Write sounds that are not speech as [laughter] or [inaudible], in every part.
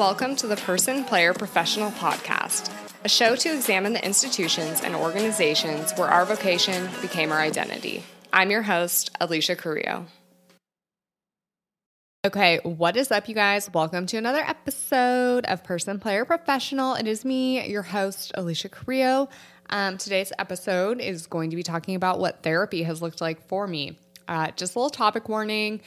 Welcome to the Person Player Professional Podcast, a show to examine the institutions and organizations where our vocation became our identity. I'm your host, Alycia Carrillo. Okay, what is up, you guys? Welcome to another episode of Person Player Professional. It is me, your host, Alycia Carrillo. Um, today's episode is going to be talking about what therapy has looked like for me. Uh, just a little topic warning.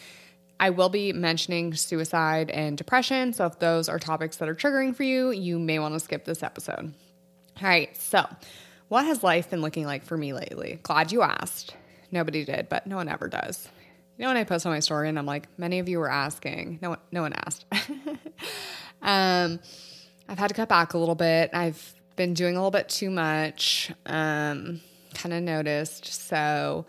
I will be mentioning suicide and depression. So if those are topics that are triggering for you, you may want to skip this episode. All right. So, what has life been looking like for me lately? Glad you asked. Nobody did, but no one ever does. You know, when I post on my story and I'm like, many of you were asking, no one, no one asked. [laughs] um, I've had to cut back a little bit. I've been doing a little bit too much. Um, kind of noticed. So,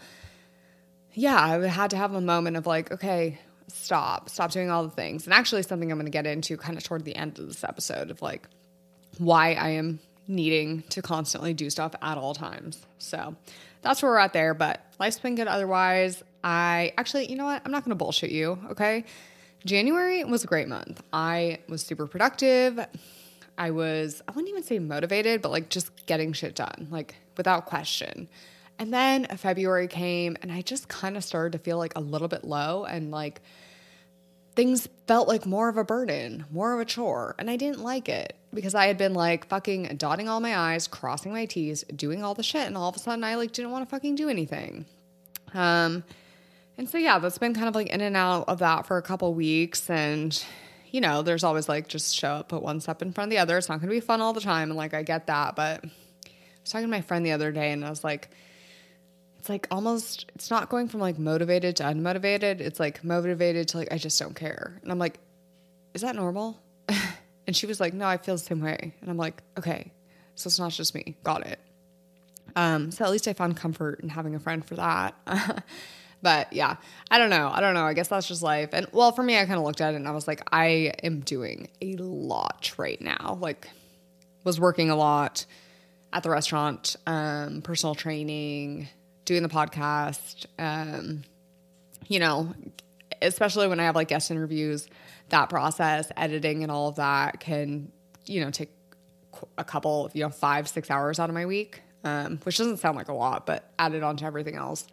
yeah, I had to have a moment of like, okay, stop, stop doing all the things. And actually, something I'm going to get into kind of toward the end of this episode of like why I am needing to constantly do stuff at all times. So that's where we're at there. But life's been good otherwise. I actually, you know what? I'm not going to bullshit you. Okay. January was a great month. I was super productive. I was, I wouldn't even say motivated, but like just getting shit done, like without question. And then February came and I just kind of started to feel like a little bit low and like things felt like more of a burden, more of a chore. And I didn't like it because I had been like fucking dotting all my I's, crossing my T's, doing all the shit. And all of a sudden I like didn't want to fucking do anything. Um, and so yeah, that's been kind of like in and out of that for a couple weeks. And, you know, there's always like just show up, put one step in front of the other. It's not gonna be fun all the time. And like I get that. But I was talking to my friend the other day and I was like, it's like almost it's not going from like motivated to unmotivated. It's like motivated to like i just don't care. And i'm like is that normal? [laughs] And she was like no i feel the same way. And i'm like okay so it's not just me. Got it. Um so at least i found comfort in having a friend for that. [laughs] But yeah i don't know. I don't know. I guess that's just life. And well for me i kind of looked at it and i was like i am doing a lot right now. Like was working a lot at the restaurant um personal training doing the podcast, um, you know, especially when I have like guest interviews, that process, editing and all of that can, you know, take a couple, you know, five, six hours out of my week, um, which doesn't sound like a lot, but added on to everything else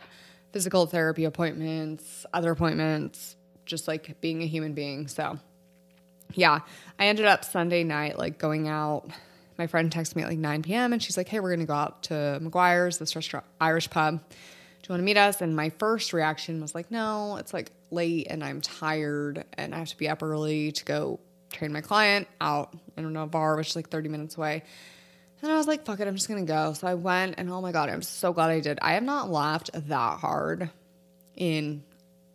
physical therapy appointments, other appointments, just like being a human being. So, yeah, I ended up Sunday night like going out my friend texted me at like 9 p.m. and she's like, hey, we're going to go out to McGuire's, this restaurant, Irish pub. Do you want to meet us? And my first reaction was like, no, it's like late and I'm tired and I have to be up early to go train my client out in a bar, which is like 30 minutes away. And I was like, fuck it, I'm just gonna go. So I went and oh my God, I'm so glad I did. I have not laughed that hard in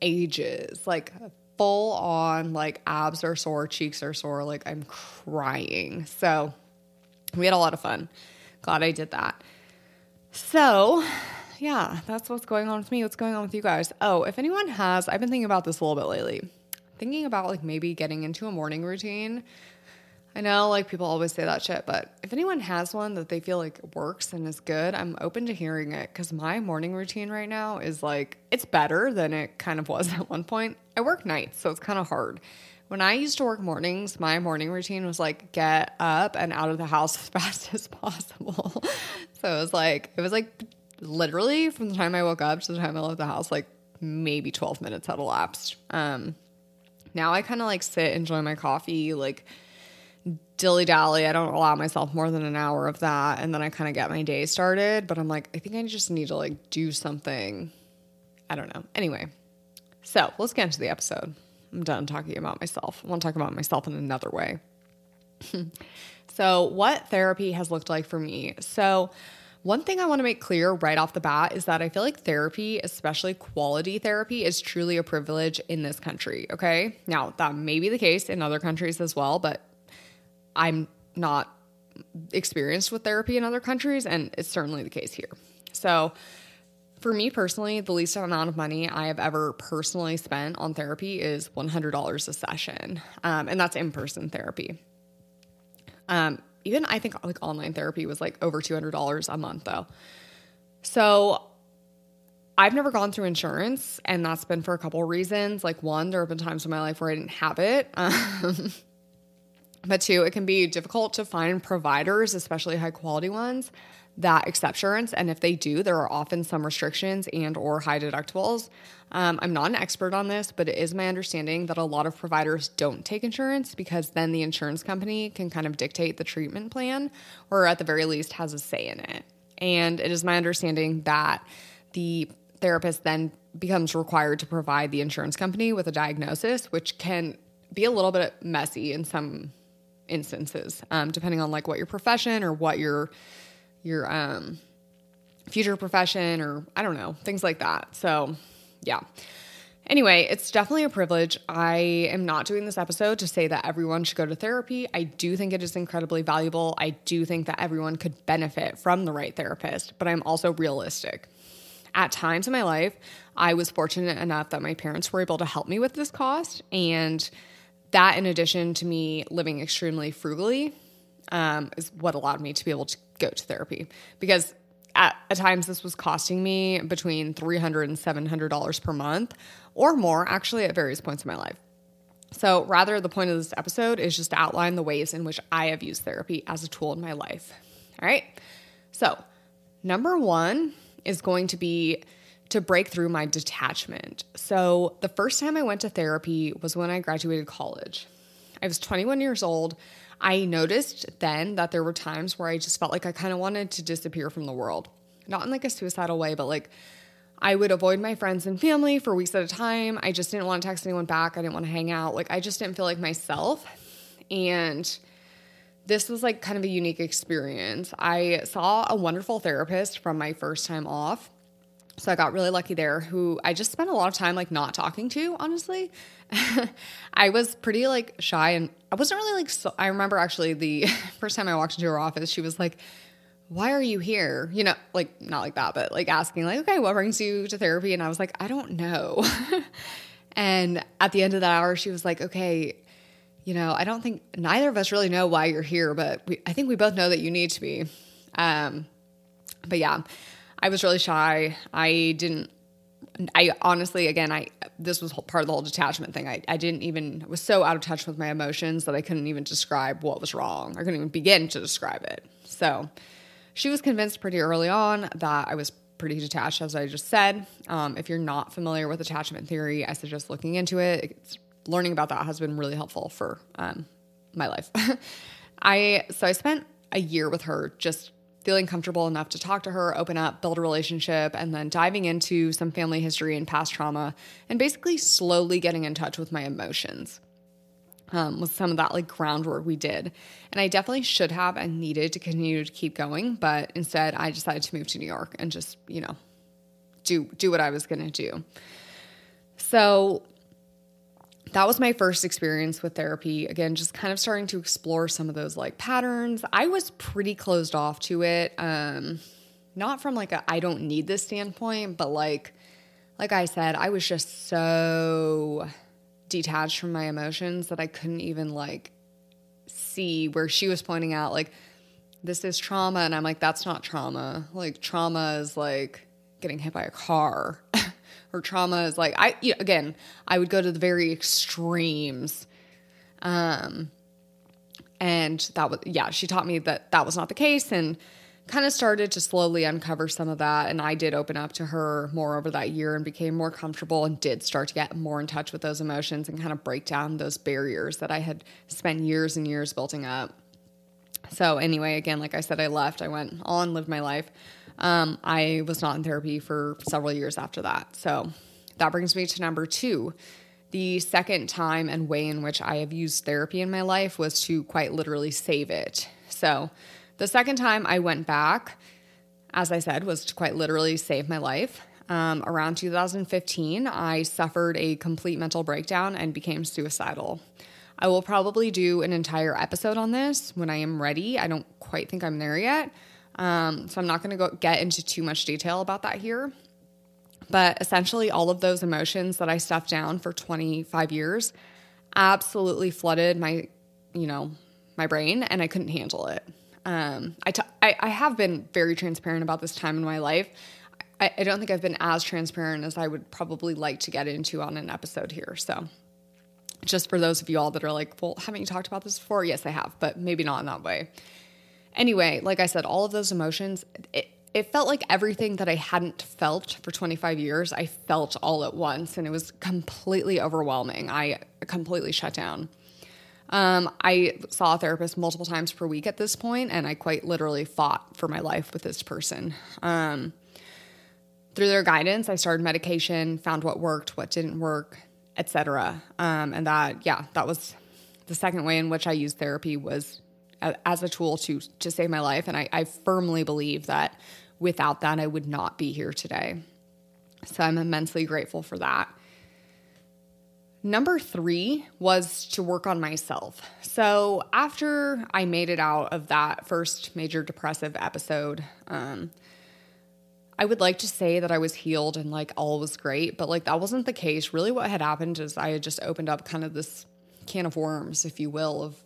ages. Like full on, like abs are sore, cheeks are sore, like I'm crying. So we had a lot of fun. Glad I did that. So, yeah, that's what's going on with me. What's going on with you guys? Oh, if anyone has, I've been thinking about this a little bit lately. Thinking about like maybe getting into a morning routine. I know like people always say that shit, but if anyone has one that they feel like works and is good, I'm open to hearing it because my morning routine right now is like, it's better than it kind of was [laughs] at one point. I work nights, so it's kind of hard. When I used to work mornings, my morning routine was like get up and out of the house [laughs] as fast as possible. [laughs] so it was like, it was like literally from the time I woke up to the time I left the house, like maybe 12 minutes had elapsed. Um, now I kind of like sit, enjoy my coffee, like dilly dally. I don't allow myself more than an hour of that. And then I kind of get my day started. But I'm like, I think I just need to like do something. I don't know. Anyway, so let's get into the episode. I'm done talking about myself. I want to talk about myself in another way. [laughs] so, what therapy has looked like for me. So, one thing I want to make clear right off the bat is that I feel like therapy, especially quality therapy, is truly a privilege in this country. Okay. Now, that may be the case in other countries as well, but I'm not experienced with therapy in other countries, and it's certainly the case here. So, for me personally, the least amount of money I have ever personally spent on therapy is $100 a session. Um, and that's in person therapy. Um, even I think like online therapy was like over $200 a month though. So I've never gone through insurance, and that's been for a couple reasons. Like, one, there have been times in my life where I didn't have it. [laughs] Um, But two, it can be difficult to find providers, especially high quality ones, that accept insurance. And if they do, there are often some restrictions and or high deductibles. Um, I'm not an expert on this, but it is my understanding that a lot of providers don't take insurance because then the insurance company can kind of dictate the treatment plan, or at the very least has a say in it. And it is my understanding that the therapist then becomes required to provide the insurance company with a diagnosis, which can be a little bit messy in some instances, um, depending on like what your profession or what your your um, future profession or I don't know things like that. So yeah. Anyway, it's definitely a privilege. I am not doing this episode to say that everyone should go to therapy. I do think it is incredibly valuable. I do think that everyone could benefit from the right therapist, but I'm also realistic. At times in my life, I was fortunate enough that my parents were able to help me with this cost. And that, in addition to me living extremely frugally, um, is what allowed me to be able to go to therapy. Because at, at times this was costing me between $300 and $700 per month or more, actually, at various points in my life. So, rather, the point of this episode is just to outline the ways in which I have used therapy as a tool in my life. All right. So, number one is going to be to break through my detachment. So, the first time I went to therapy was when I graduated college. I was 21 years old. I noticed then that there were times where I just felt like I kind of wanted to disappear from the world. Not in like a suicidal way, but like I would avoid my friends and family for weeks at a time. I just didn't want to text anyone back. I didn't want to hang out. Like I just didn't feel like myself. And this was like kind of a unique experience. I saw a wonderful therapist from my first time off. So I got really lucky there, who I just spent a lot of time like not talking to, honestly. [laughs] I was pretty like shy and I wasn't really like, so, I remember actually the [laughs] first time I walked into her office, she was like, why are you here? You know, like not like that, but like asking, like, okay, what brings you to therapy? And I was like, I don't know. [laughs] and at the end of that hour, she was like, okay, you know, I don't think neither of us really know why you're here, but we, I think we both know that you need to be. Um, but yeah, I was really shy. I didn't. I honestly, again, I this was part of the whole detachment thing. I, I didn't even was so out of touch with my emotions that I couldn't even describe what was wrong. I couldn't even begin to describe it. So she was convinced pretty early on that I was pretty detached, as I just said. Um, if you're not familiar with attachment theory, I suggest looking into it. It's, learning about that has been really helpful for um, my life. [laughs] I so I spent a year with her just feeling comfortable enough to talk to her, open up, build a relationship, and then diving into some family history and past trauma, and basically slowly getting in touch with my emotions. Um, with some of that like groundwork we did. And I definitely should have and needed to continue to keep going, but instead I decided to move to New York and just, you know, do do what I was gonna do. So that was my first experience with therapy. Again, just kind of starting to explore some of those like patterns. I was pretty closed off to it. Um, not from like a I don't need this standpoint, but like like I said, I was just so detached from my emotions that I couldn't even like see where she was pointing out like this is trauma and I'm like that's not trauma. Like trauma is like getting hit by a car. [laughs] her trauma is like I you know, again, I would go to the very extremes. Um and that was yeah, she taught me that that was not the case and kind of started to slowly uncover some of that and I did open up to her more over that year and became more comfortable and did start to get more in touch with those emotions and kind of break down those barriers that I had spent years and years building up. So anyway, again, like I said, I left. I went on, lived my life. Um, I was not in therapy for several years after that. So that brings me to number two. The second time and way in which I have used therapy in my life was to quite literally save it. So the second time I went back, as I said, was to quite literally save my life. Um, around 2015, I suffered a complete mental breakdown and became suicidal. I will probably do an entire episode on this when I am ready. I don't quite think I'm there yet. Um, so I'm not going to get into too much detail about that here. But essentially, all of those emotions that I stuffed down for 25 years absolutely flooded my, you know, my brain, and I couldn't handle it. Um, I, t- I, I have been very transparent about this time in my life. I, I don't think I've been as transparent as I would probably like to get into on an episode here. So Just for those of you all that are like, well, haven't you talked about this before? Yes, I have, but maybe not in that way. Anyway, like I said, all of those emotions, it, it felt like everything that I hadn't felt for 25 years, I felt all at once, and it was completely overwhelming. I completely shut down. Um, I saw a therapist multiple times per week at this point, and I quite literally fought for my life with this person. Um, through their guidance, I started medication, found what worked, what didn't work, etc. Um, and that, yeah, that was the second way in which I used therapy was as a tool to to save my life. And I, I firmly believe that without that, I would not be here today. So I'm immensely grateful for that. Number three was to work on myself. So after I made it out of that first major depressive episode, um, I would like to say that I was healed and like all was great, but like that wasn't the case. Really, what had happened is I had just opened up kind of this can of worms, if you will, of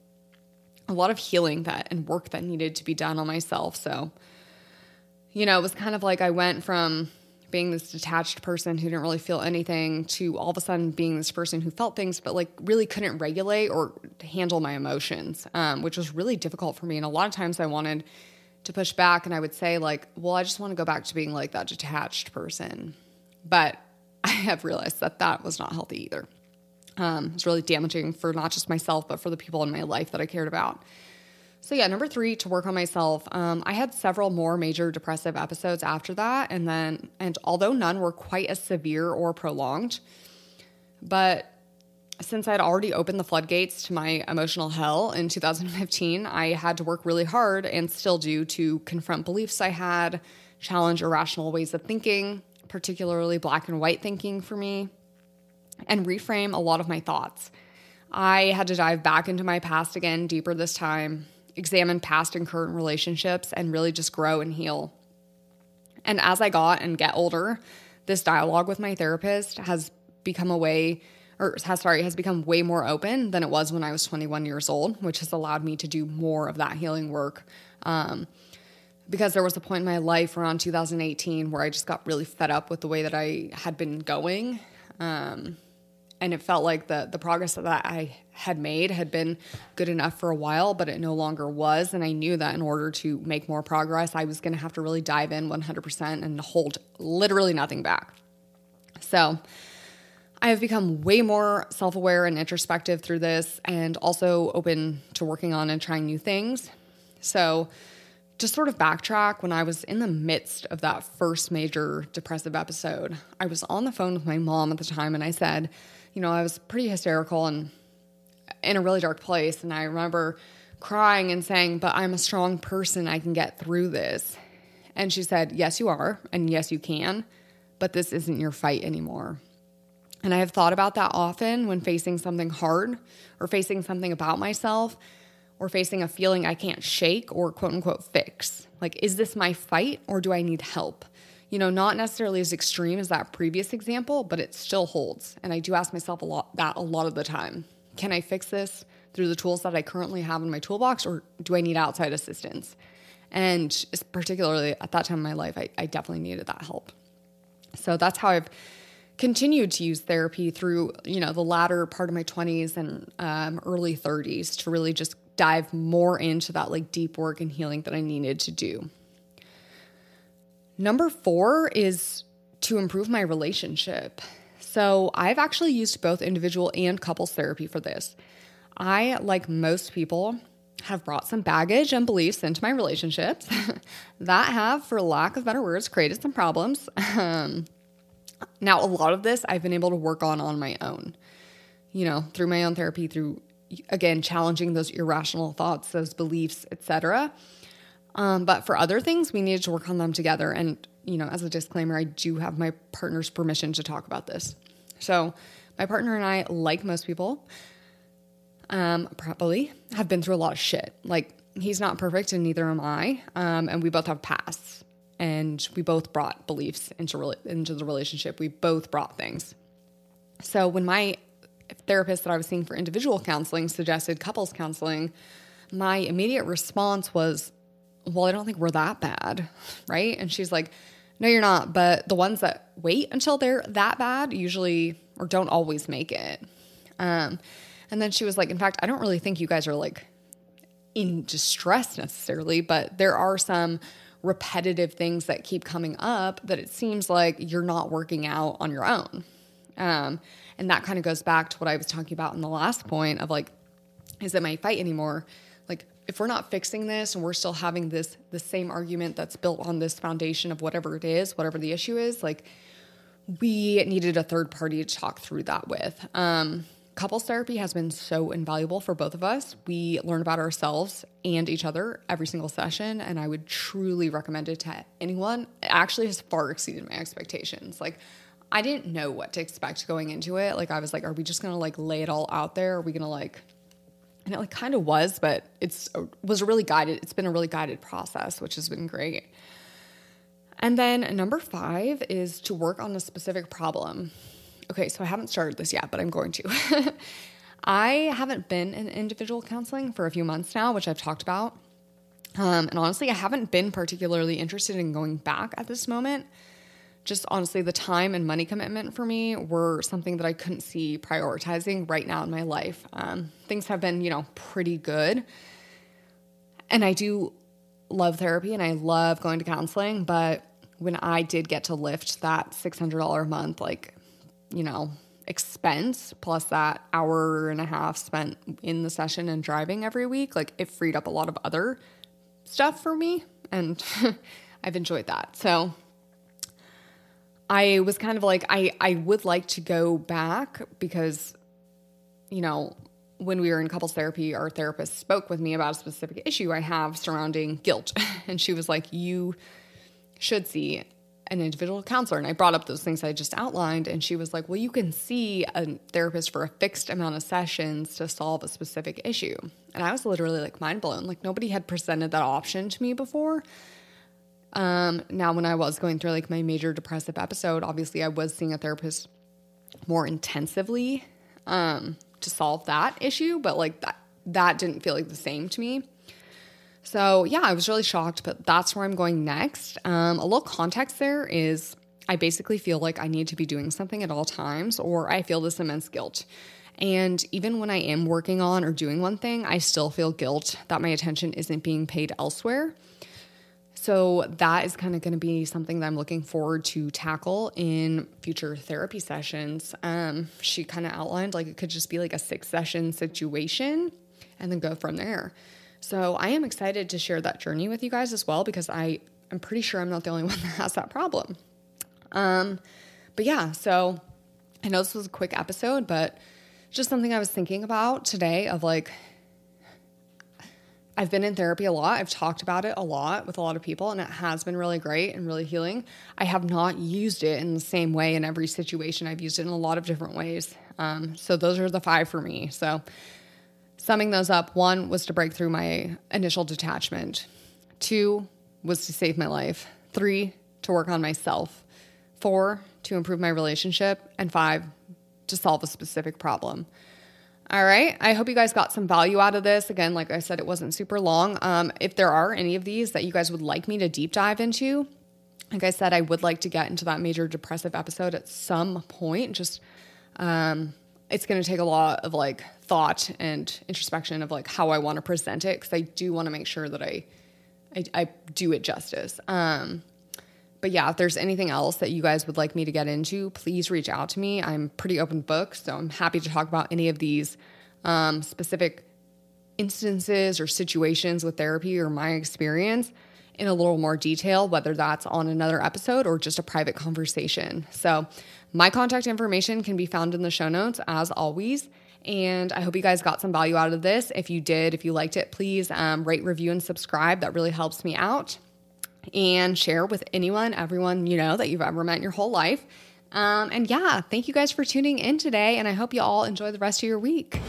a lot of healing that and work that needed to be done on myself. So, you know, it was kind of like I went from being this detached person who didn't really feel anything to all of a sudden being this person who felt things but like really couldn't regulate or handle my emotions um, which was really difficult for me. And a lot of times i wanted to push back and i would say like well i just want to go back to being like that detached person. But [laughs] i have realized that that was not healthy either um, it's really damaging for not just myself but for the people in my life that i cared about so yeah, number three, to work on myself. Um, I had several more major depressive episodes after that, and then and although none were quite as severe or prolonged, but since I'd already opened the floodgates to my emotional hell in 2015, I had to work really hard and still do to confront beliefs I had, challenge irrational ways of thinking, particularly black and white thinking for me, and reframe a lot of my thoughts. I had to dive back into my past again, deeper this time, examine past and current relationships and really just grow and heal. And as I got and get older, this dialogue with my therapist has become a way or has sorry has become way more open than it was when I was 21 years old, which has allowed me to do more of that healing work. Um, because there was a point in my life around 2018 where I just got really fed up with the way that I had been going. Um, and it felt like the the progress that I had made had been good enough for a while, but it no longer was. And I knew that in order to make more progress, I was going to have to really dive in 100% and hold literally nothing back. So I have become way more self aware and introspective through this, and also open to working on and trying new things. So just sort of backtrack when I was in the midst of that first major depressive episode, I was on the phone with my mom at the time and I said, you know, I was pretty hysterical and in a really dark place. And I remember crying and saying, But I'm a strong person. I can get through this. And she said, Yes, you are. And yes, you can. But this isn't your fight anymore. And I have thought about that often when facing something hard or facing something about myself or facing a feeling I can't shake or quote unquote fix. Like, is this my fight or do I need help? you know, not necessarily as extreme as that previous example, but it still holds. And I do ask myself a lot that a lot of the time. Can I fix this through the tools that I currently have in my toolbox or do I need outside assistance? And particularly at that time in my life, I, I definitely needed that help. So that's how I've continued to use therapy through, you know, the latter part of my 20s and um, early 30s to really just dive more into that like deep work and healing that I needed to do. Number four is to improve my relationship. So I've actually used both individual and couples therapy for this. I, like most people, have brought some baggage and beliefs into my relationships [laughs] that have, for lack of better words, created some problems. Um, now, a lot of this I've been able to work on on my own, you know, through my own therapy, through again challenging those irrational thoughts, those beliefs, etc. Um, but for other things, we needed to work on them together. And, you know, as a disclaimer, I do have my partner's permission to talk about this. So, my partner and I, like most people, um, probably have been through a lot of shit. Like, he's not perfect, and neither am I. Um, and we both have pasts, and we both brought beliefs into re- into the relationship. We both brought things. So, when my therapist that I was seeing for individual counseling suggested couples counseling, my immediate response was, well, I don't think we're that bad, [laughs] right? And she's like, no, you're not. But the ones that wait until they're that bad usually or don't always make it. Um, And then she was like, in fact, I don't really think you guys are like in distress necessarily, but there are some repetitive things that keep coming up that it seems like you're not working out on your own. Um, and that kind of goes back to what I was talking about in the last point of like, is it my fight anymore? Like, if we're not fixing this and we're still having this the same argument that's built on this foundation of whatever it is, whatever the issue is, like we needed a third party to talk through that with. Um, couples therapy has been so invaluable for both of us. We learn about ourselves and each other every single session, and I would truly recommend it to anyone. It actually has far exceeded my expectations. Like, I didn't know what to expect going into it. Like, I was like, are we just gonna like lay it all out there? Are we gonna like, and it like kind of was, but it's was a really guided. It's been a really guided process, which has been great. And then number five is to work on a specific problem. Okay, so I haven't started this yet, but I'm going to. [laughs] I haven't been in individual counseling for a few months now, which I've talked about. Um, and honestly, I haven't been particularly interested in going back at this moment. Just honestly, the time and money commitment for me were something that I couldn't see prioritizing right now in my life. Um, things have been, you know, pretty good. And I do love therapy and I love going to counseling, but when I did get to lift that $600 a month, like, you know, expense plus that hour and a half spent in the session and driving every week, like it freed up a lot of other stuff for me. And [laughs] I've enjoyed that. So I was kind of like, I, I would like to go back because, you know, when we were in couples therapy, our therapist spoke with me about a specific issue I have surrounding guilt. [laughs] And she was like, You should see an individual counselor. And I brought up those things I just outlined. And she was like, Well, you can see a therapist for a fixed amount of sessions to solve a specific issue. And I was literally like mind blown. Like nobody had presented that option to me before. Um, now, when I was going through like my major depressive episode, obviously I was seeing a therapist more intensively um, to solve that issue, but like that, that didn't feel like the same to me. So, yeah, I was really shocked, but that's where I'm going next. Um, a little context there is I basically feel like I need to be doing something at all times, or I feel this immense guilt. And even when I am working on or doing one thing, I still feel guilt that my attention isn't being paid elsewhere. So, that is kind of going to be something that I'm looking forward to tackle in future therapy sessions. Um, she kind of outlined like it could just be like a six session situation and then go from there. So I am excited to share that journey with you guys as well because I am pretty sure I'm not the only [laughs] one that has that problem. Um, but yeah, so I know this was a quick episode, but just something I was thinking about today of like I've been in therapy a lot. I've talked about it a lot with a lot of people, and it has been really great and really healing. I have not used it in the same way in every situation. I've used it in a lot of different ways. Um, so those are the five for me. So Summing those up, one was to break through my initial detachment. Two was to save my life. Three, to work on myself. Four, to improve my relationship. And five, to solve a specific problem. All right. I hope you guys got some value out of this. Again, like I said, it wasn't super long. Um, if there are any of these that you guys would like me to deep dive into, like I said, I would like to get into that major depressive episode at some point. Just um, it's going to take a lot of like thought and introspection of like how I want to present it because I do want to make sure that I, I, I do it justice. Um, but yeah, if there's anything else that you guys would like me to get into, please reach out to me. I'm pretty open book, so I'm happy to talk about any of these um, specific instances or situations with therapy or my experience in a little more detail, whether that's on another episode or just a private conversation. So, my contact information can be found in the show notes as always. And I hope you guys got some value out of this. If you did, if you liked it, please um, rate, review, and subscribe. That really helps me out. And share with anyone, everyone you know that you've ever met in your whole life. Um, and yeah, thank you guys for tuning in today. And I hope you all enjoy the rest of your week.